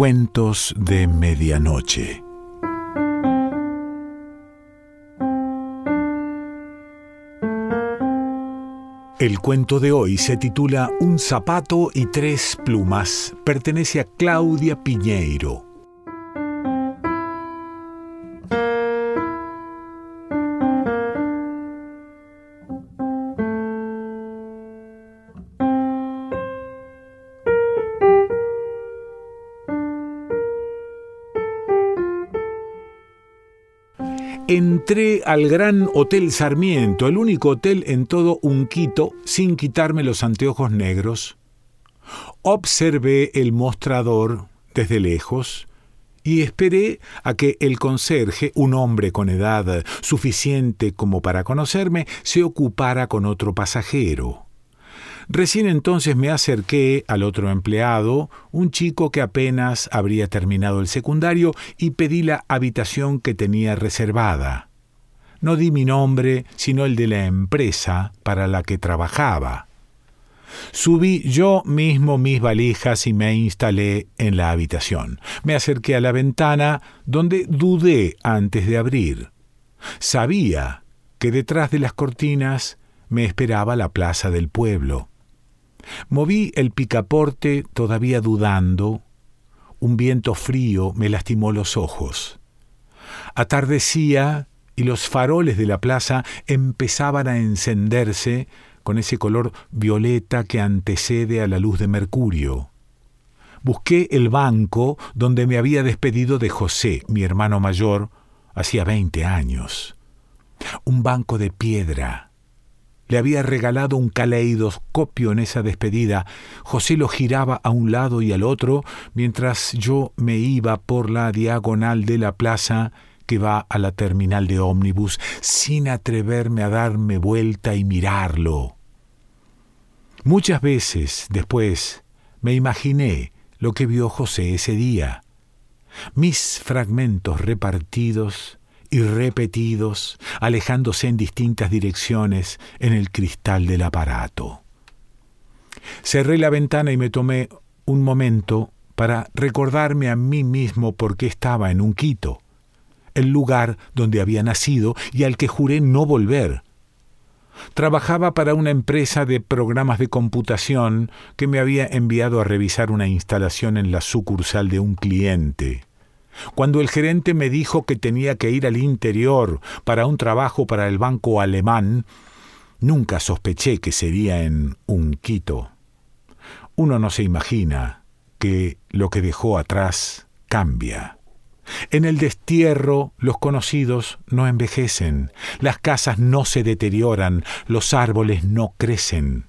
Cuentos de Medianoche. El cuento de hoy se titula Un zapato y tres plumas. Pertenece a Claudia Piñeiro. Entré al Gran Hotel Sarmiento, el único hotel en todo Unquito, sin quitarme los anteojos negros. Observé el mostrador desde lejos y esperé a que el conserje, un hombre con edad suficiente como para conocerme, se ocupara con otro pasajero. Recién entonces me acerqué al otro empleado, un chico que apenas habría terminado el secundario, y pedí la habitación que tenía reservada. No di mi nombre, sino el de la empresa para la que trabajaba. Subí yo mismo mis valijas y me instalé en la habitación. Me acerqué a la ventana, donde dudé antes de abrir. Sabía que detrás de las cortinas me esperaba la plaza del pueblo. Moví el picaporte todavía dudando. Un viento frío me lastimó los ojos. Atardecía y los faroles de la plaza empezaban a encenderse con ese color violeta que antecede a la luz de Mercurio. Busqué el banco donde me había despedido de José, mi hermano mayor, hacía veinte años. Un banco de piedra, le había regalado un caleidoscopio en esa despedida. José lo giraba a un lado y al otro, mientras yo me iba por la diagonal de la plaza que va a la terminal de ómnibus, sin atreverme a darme vuelta y mirarlo. Muchas veces después me imaginé lo que vio José ese día. Mis fragmentos repartidos y repetidos, alejándose en distintas direcciones en el cristal del aparato. Cerré la ventana y me tomé un momento para recordarme a mí mismo por qué estaba en un Quito, el lugar donde había nacido y al que juré no volver. Trabajaba para una empresa de programas de computación que me había enviado a revisar una instalación en la sucursal de un cliente. Cuando el gerente me dijo que tenía que ir al interior para un trabajo para el banco alemán, nunca sospeché que sería en un Quito. Uno no se imagina que lo que dejó atrás cambia. En el destierro los conocidos no envejecen, las casas no se deterioran, los árboles no crecen.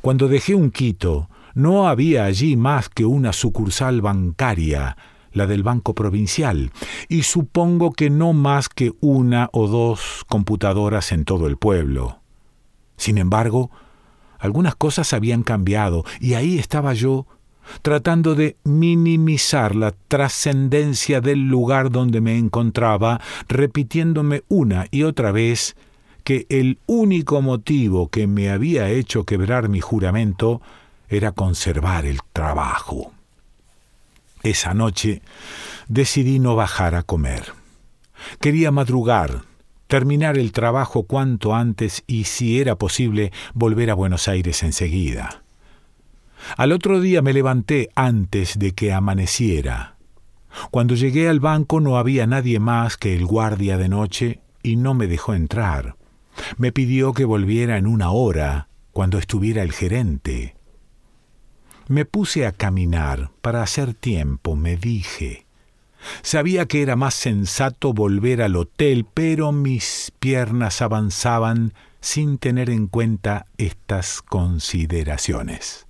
Cuando dejé un Quito, no había allí más que una sucursal bancaria, la del Banco Provincial, y supongo que no más que una o dos computadoras en todo el pueblo. Sin embargo, algunas cosas habían cambiado, y ahí estaba yo, tratando de minimizar la trascendencia del lugar donde me encontraba, repitiéndome una y otra vez que el único motivo que me había hecho quebrar mi juramento era conservar el trabajo. Esa noche decidí no bajar a comer. Quería madrugar, terminar el trabajo cuanto antes y, si era posible, volver a Buenos Aires enseguida. Al otro día me levanté antes de que amaneciera. Cuando llegué al banco no había nadie más que el guardia de noche y no me dejó entrar. Me pidió que volviera en una hora, cuando estuviera el gerente. Me puse a caminar para hacer tiempo, me dije. Sabía que era más sensato volver al hotel, pero mis piernas avanzaban sin tener en cuenta estas consideraciones.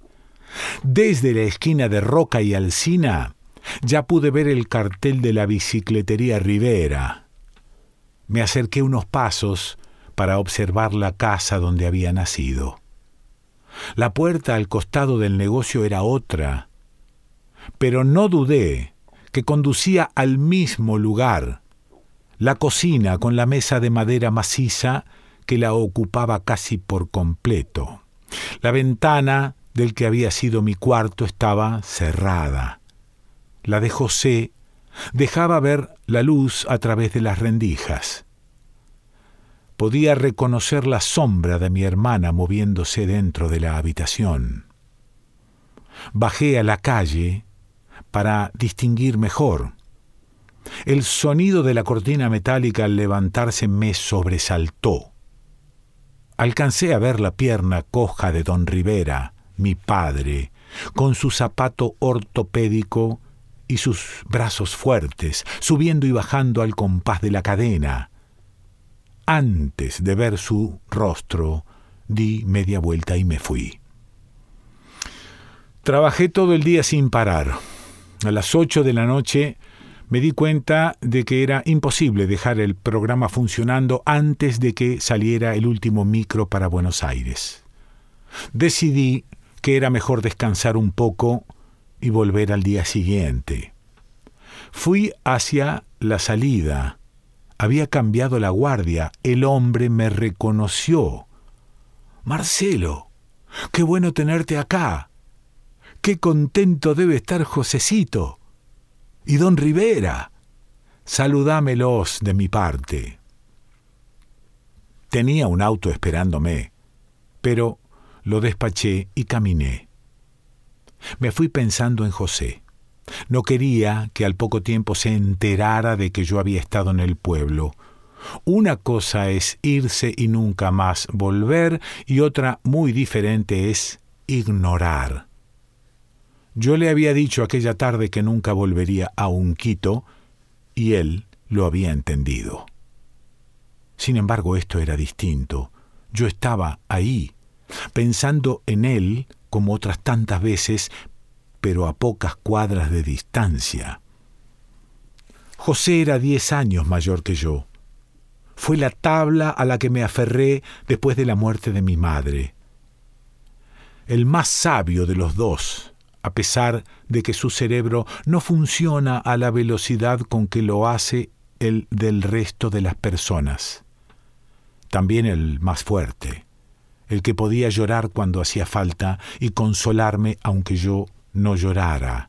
Desde la esquina de Roca y Alcina ya pude ver el cartel de la bicicletería Rivera. Me acerqué unos pasos para observar la casa donde había nacido. La puerta al costado del negocio era otra, pero no dudé que conducía al mismo lugar, la cocina con la mesa de madera maciza que la ocupaba casi por completo. La ventana del que había sido mi cuarto estaba cerrada. la de José, dejaba ver la luz a través de las rendijas. Podía reconocer la sombra de mi hermana moviéndose dentro de la habitación. Bajé a la calle para distinguir mejor. El sonido de la cortina metálica al levantarse me sobresaltó. Alcancé a ver la pierna coja de don Rivera, mi padre, con su zapato ortopédico y sus brazos fuertes, subiendo y bajando al compás de la cadena. Antes de ver su rostro, di media vuelta y me fui. Trabajé todo el día sin parar. A las ocho de la noche me di cuenta de que era imposible dejar el programa funcionando antes de que saliera el último micro para Buenos Aires. Decidí que era mejor descansar un poco y volver al día siguiente. Fui hacia la salida. Había cambiado la guardia. El hombre me reconoció. Marcelo, qué bueno tenerte acá. Qué contento debe estar Josecito. Y don Rivera. Saludámelos de mi parte. Tenía un auto esperándome, pero lo despaché y caminé. Me fui pensando en José. No quería que al poco tiempo se enterara de que yo había estado en el pueblo. Una cosa es irse y nunca más volver y otra muy diferente es ignorar. Yo le había dicho aquella tarde que nunca volvería a Unquito y él lo había entendido. Sin embargo, esto era distinto. Yo estaba ahí, pensando en él como otras tantas veces, pero a pocas cuadras de distancia. José era diez años mayor que yo. Fue la tabla a la que me aferré después de la muerte de mi madre. El más sabio de los dos, a pesar de que su cerebro no funciona a la velocidad con que lo hace el del resto de las personas. También el más fuerte el que podía llorar cuando hacía falta y consolarme aunque yo no llorara,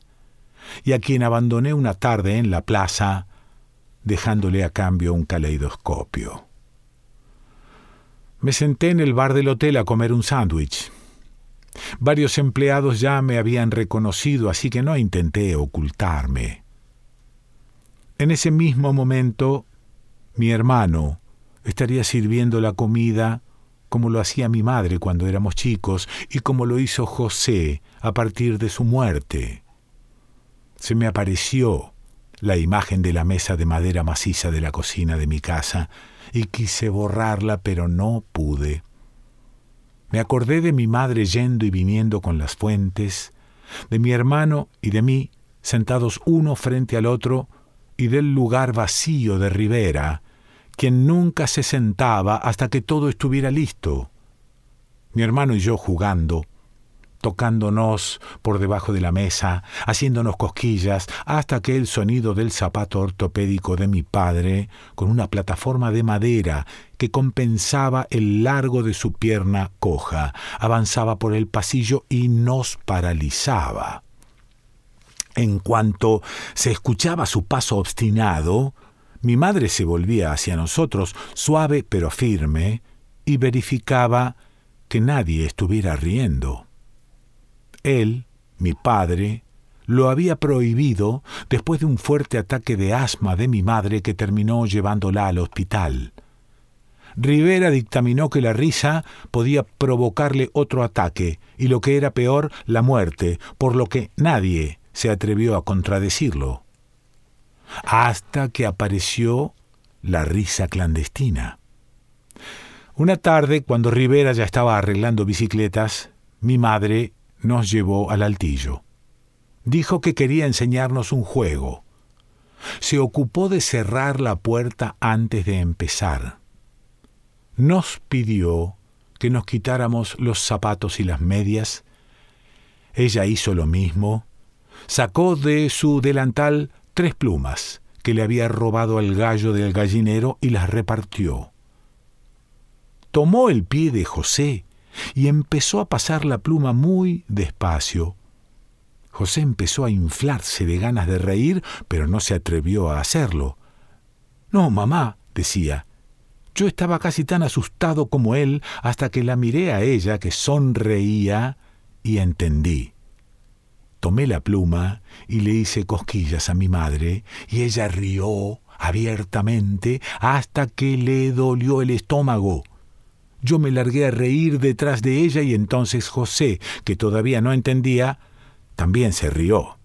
y a quien abandoné una tarde en la plaza, dejándole a cambio un caleidoscopio. Me senté en el bar del hotel a comer un sándwich. Varios empleados ya me habían reconocido, así que no intenté ocultarme. En ese mismo momento, mi hermano estaría sirviendo la comida como lo hacía mi madre cuando éramos chicos y como lo hizo José a partir de su muerte. Se me apareció la imagen de la mesa de madera maciza de la cocina de mi casa y quise borrarla, pero no pude. Me acordé de mi madre yendo y viniendo con las fuentes, de mi hermano y de mí sentados uno frente al otro, y del lugar vacío de Rivera, quien nunca se sentaba hasta que todo estuviera listo. Mi hermano y yo jugando, tocándonos por debajo de la mesa, haciéndonos cosquillas, hasta que el sonido del zapato ortopédico de mi padre, con una plataforma de madera que compensaba el largo de su pierna coja, avanzaba por el pasillo y nos paralizaba. En cuanto se escuchaba su paso obstinado, mi madre se volvía hacia nosotros, suave pero firme, y verificaba que nadie estuviera riendo. Él, mi padre, lo había prohibido después de un fuerte ataque de asma de mi madre que terminó llevándola al hospital. Rivera dictaminó que la risa podía provocarle otro ataque y lo que era peor, la muerte, por lo que nadie se atrevió a contradecirlo hasta que apareció la risa clandestina. Una tarde, cuando Rivera ya estaba arreglando bicicletas, mi madre nos llevó al altillo. Dijo que quería enseñarnos un juego. Se ocupó de cerrar la puerta antes de empezar. Nos pidió que nos quitáramos los zapatos y las medias. Ella hizo lo mismo. Sacó de su delantal tres plumas que le había robado al gallo del gallinero y las repartió. Tomó el pie de José y empezó a pasar la pluma muy despacio. José empezó a inflarse de ganas de reír, pero no se atrevió a hacerlo. No, mamá, decía. Yo estaba casi tan asustado como él hasta que la miré a ella que sonreía y entendí. Tomé la pluma y le hice cosquillas a mi madre, y ella rió abiertamente hasta que le dolió el estómago. Yo me largué a reír detrás de ella y entonces José, que todavía no entendía, también se rió.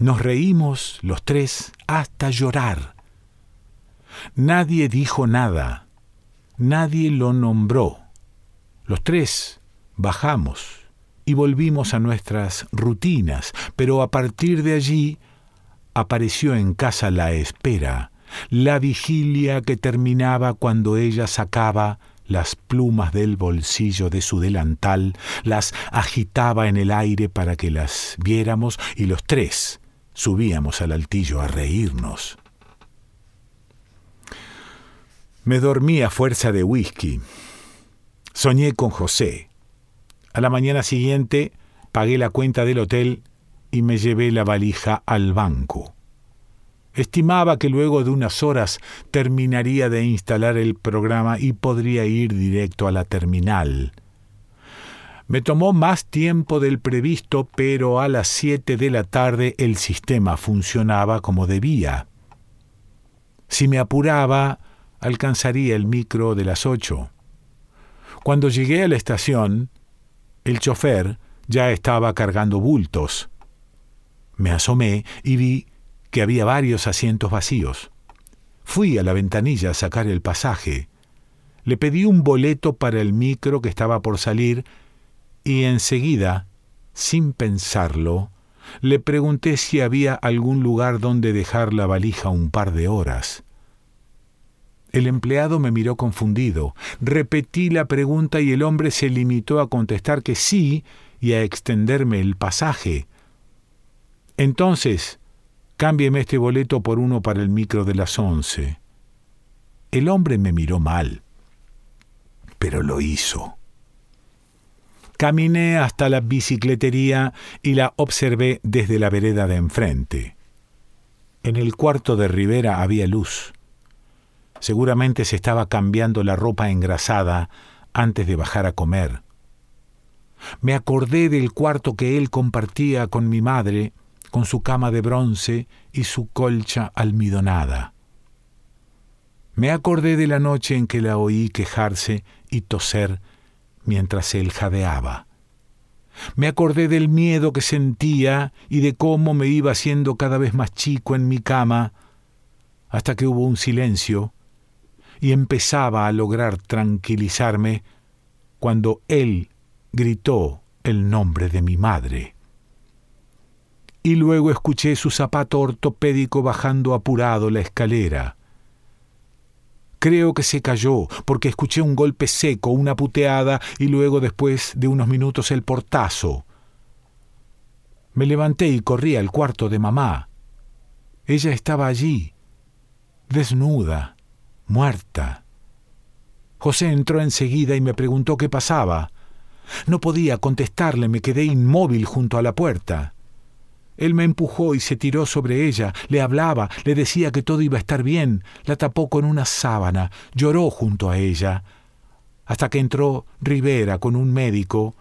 Nos reímos los tres hasta llorar. Nadie dijo nada, nadie lo nombró. Los tres bajamos y volvimos a nuestras rutinas, pero a partir de allí apareció en casa la espera, la vigilia que terminaba cuando ella sacaba las plumas del bolsillo de su delantal, las agitaba en el aire para que las viéramos y los tres subíamos al altillo a reírnos. Me dormí a fuerza de whisky. Soñé con José. A la mañana siguiente pagué la cuenta del hotel y me llevé la valija al banco. Estimaba que luego de unas horas terminaría de instalar el programa y podría ir directo a la terminal. Me tomó más tiempo del previsto, pero a las siete de la tarde el sistema funcionaba como debía. Si me apuraba, alcanzaría el micro de las ocho. Cuando llegué a la estación, el chofer ya estaba cargando bultos. Me asomé y vi que había varios asientos vacíos. Fui a la ventanilla a sacar el pasaje. Le pedí un boleto para el micro que estaba por salir y enseguida, sin pensarlo, le pregunté si había algún lugar donde dejar la valija un par de horas. El empleado me miró confundido. Repetí la pregunta y el hombre se limitó a contestar que sí y a extenderme el pasaje. Entonces, Cámbieme este boleto por uno para el micro de las once. El hombre me miró mal, pero lo hizo. Caminé hasta la bicicletería y la observé desde la vereda de enfrente. En el cuarto de Rivera había luz. Seguramente se estaba cambiando la ropa engrasada antes de bajar a comer. Me acordé del cuarto que él compartía con mi madre con su cama de bronce y su colcha almidonada. Me acordé de la noche en que la oí quejarse y toser mientras él jadeaba. Me acordé del miedo que sentía y de cómo me iba haciendo cada vez más chico en mi cama, hasta que hubo un silencio y empezaba a lograr tranquilizarme cuando él gritó el nombre de mi madre y luego escuché su zapato ortopédico bajando apurado la escalera. Creo que se cayó, porque escuché un golpe seco, una puteada y luego después de unos minutos el portazo. Me levanté y corrí al cuarto de mamá. Ella estaba allí, desnuda, muerta. José entró enseguida y me preguntó qué pasaba. No podía contestarle, me quedé inmóvil junto a la puerta. Él me empujó y se tiró sobre ella, le hablaba, le decía que todo iba a estar bien, la tapó con una sábana, lloró junto a ella, hasta que entró Rivera con un médico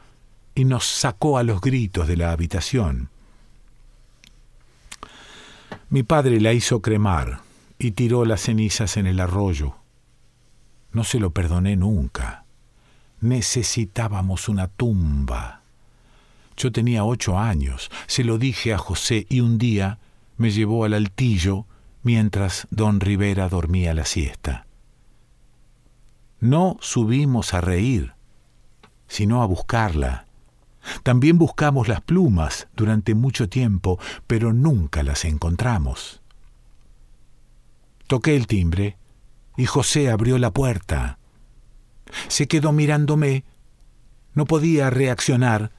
y nos sacó a los gritos de la habitación. Mi padre la hizo cremar y tiró las cenizas en el arroyo. No se lo perdoné nunca. Necesitábamos una tumba. Yo tenía ocho años, se lo dije a José y un día me llevó al altillo mientras don Rivera dormía la siesta. No subimos a reír, sino a buscarla. También buscamos las plumas durante mucho tiempo, pero nunca las encontramos. Toqué el timbre y José abrió la puerta. Se quedó mirándome. No podía reaccionar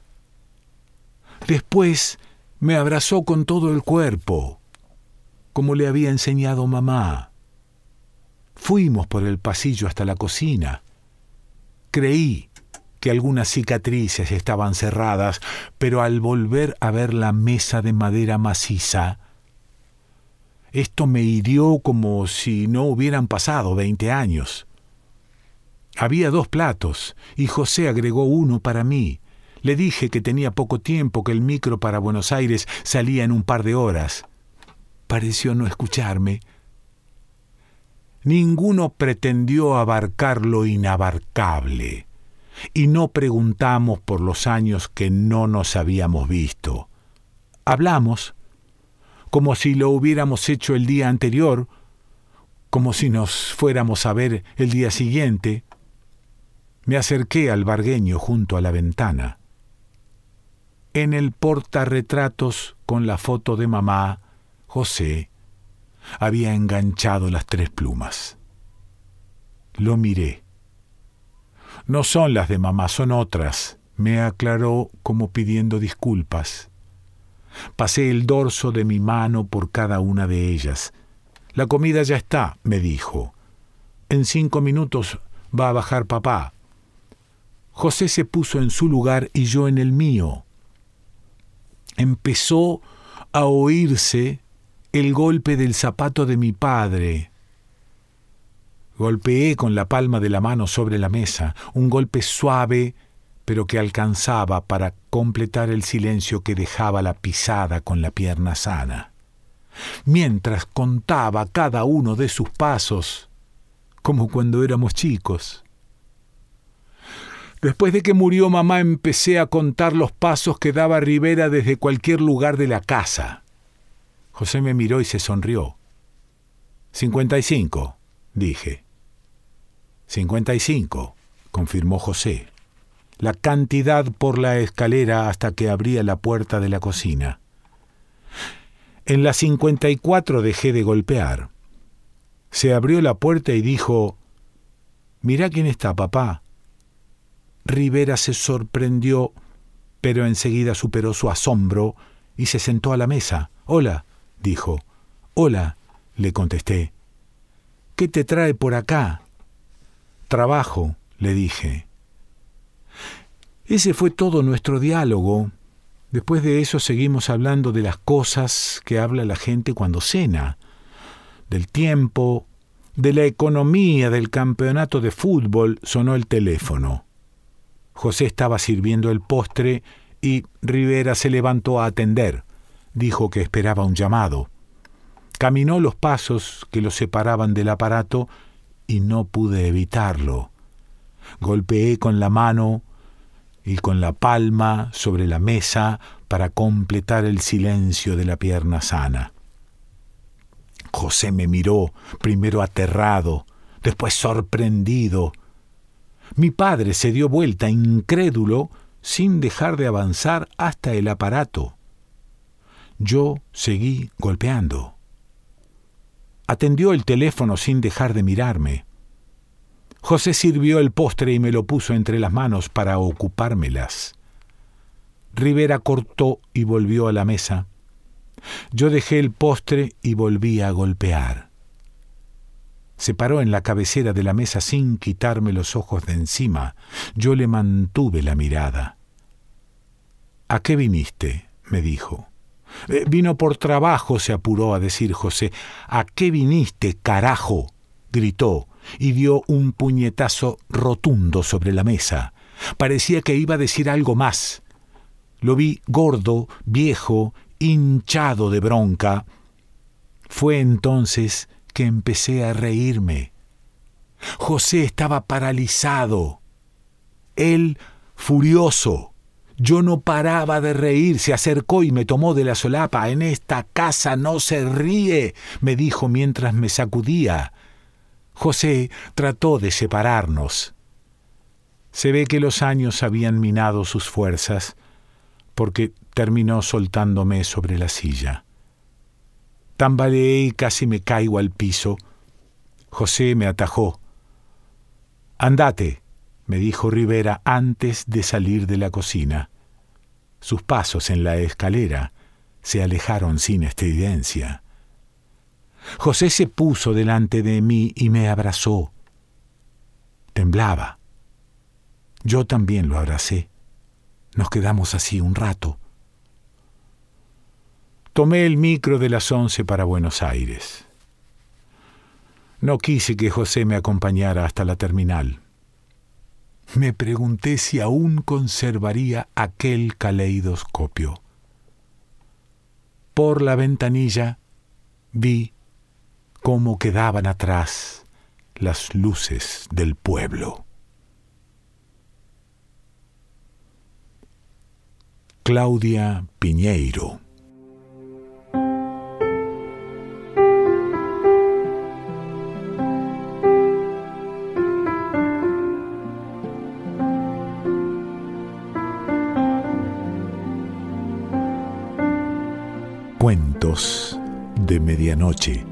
Después me abrazó con todo el cuerpo, como le había enseñado mamá. Fuimos por el pasillo hasta la cocina. Creí que algunas cicatrices estaban cerradas, pero al volver a ver la mesa de madera maciza, esto me hirió como si no hubieran pasado veinte años. Había dos platos, y José agregó uno para mí. Le dije que tenía poco tiempo, que el micro para Buenos Aires salía en un par de horas. Pareció no escucharme. Ninguno pretendió abarcar lo inabarcable y no preguntamos por los años que no nos habíamos visto. Hablamos, como si lo hubiéramos hecho el día anterior, como si nos fuéramos a ver el día siguiente. Me acerqué al bargueño junto a la ventana. En el portarretratos con la foto de mamá, José había enganchado las tres plumas. Lo miré. No son las de mamá, son otras, me aclaró como pidiendo disculpas. Pasé el dorso de mi mano por cada una de ellas. La comida ya está, me dijo. En cinco minutos va a bajar papá. José se puso en su lugar y yo en el mío. Empezó a oírse el golpe del zapato de mi padre, Golpeé con la palma de la mano sobre la mesa, un golpe suave, pero que alcanzaba para completar el silencio que dejaba la pisada con la pierna sana. Mientras contaba cada uno de sus pasos, como cuando éramos chicos. Después de que murió mamá empecé a contar los pasos que daba Rivera desde cualquier lugar de la casa. José me miró y se sonrió. Cincuenta y cinco, dije. 55, confirmó José. La cantidad por la escalera hasta que abría la puerta de la cocina. En la 54 dejé de golpear. Se abrió la puerta y dijo, Mira quién está, papá. Rivera se sorprendió, pero enseguida superó su asombro y se sentó a la mesa. Hola, dijo. Hola, le contesté. ¿Qué te trae por acá? Trabajo, le dije. Ese fue todo nuestro diálogo. Después de eso seguimos hablando de las cosas que habla la gente cuando cena, del tiempo, de la economía, del campeonato de fútbol, sonó el teléfono. José estaba sirviendo el postre y Rivera se levantó a atender. Dijo que esperaba un llamado. Caminó los pasos que lo separaban del aparato y no pude evitarlo. Golpeé con la mano y con la palma sobre la mesa para completar el silencio de la pierna sana. José me miró, primero aterrado, después sorprendido. Mi padre se dio vuelta, incrédulo, sin dejar de avanzar hasta el aparato. Yo seguí golpeando. Atendió el teléfono sin dejar de mirarme. José sirvió el postre y me lo puso entre las manos para ocupármelas. Rivera cortó y volvió a la mesa. Yo dejé el postre y volví a golpear. Se paró en la cabecera de la mesa sin quitarme los ojos de encima. Yo le mantuve la mirada. ¿A qué viniste? me dijo. Eh, vino por trabajo, se apuró a decir José. ¿A qué viniste, carajo? gritó y dio un puñetazo rotundo sobre la mesa. Parecía que iba a decir algo más. Lo vi gordo, viejo, hinchado de bronca. Fue entonces que empecé a reírme. José estaba paralizado. Él furioso. Yo no paraba de reír, se acercó y me tomó de la solapa. En esta casa no se ríe, me dijo mientras me sacudía. José trató de separarnos. Se ve que los años habían minado sus fuerzas, porque terminó soltándome sobre la silla. Tambaleé y casi me caigo al piso. José me atajó. Andate, me dijo Rivera antes de salir de la cocina. Sus pasos en la escalera se alejaron sin estridencia. José se puso delante de mí y me abrazó. Temblaba. Yo también lo abracé. Nos quedamos así un rato. Tomé el micro de las once para Buenos Aires. No quise que José me acompañara hasta la terminal. Me pregunté si aún conservaría aquel caleidoscopio. Por la ventanilla vi cómo quedaban atrás las luces del pueblo. Claudia Piñeiro Cuentos de Medianoche.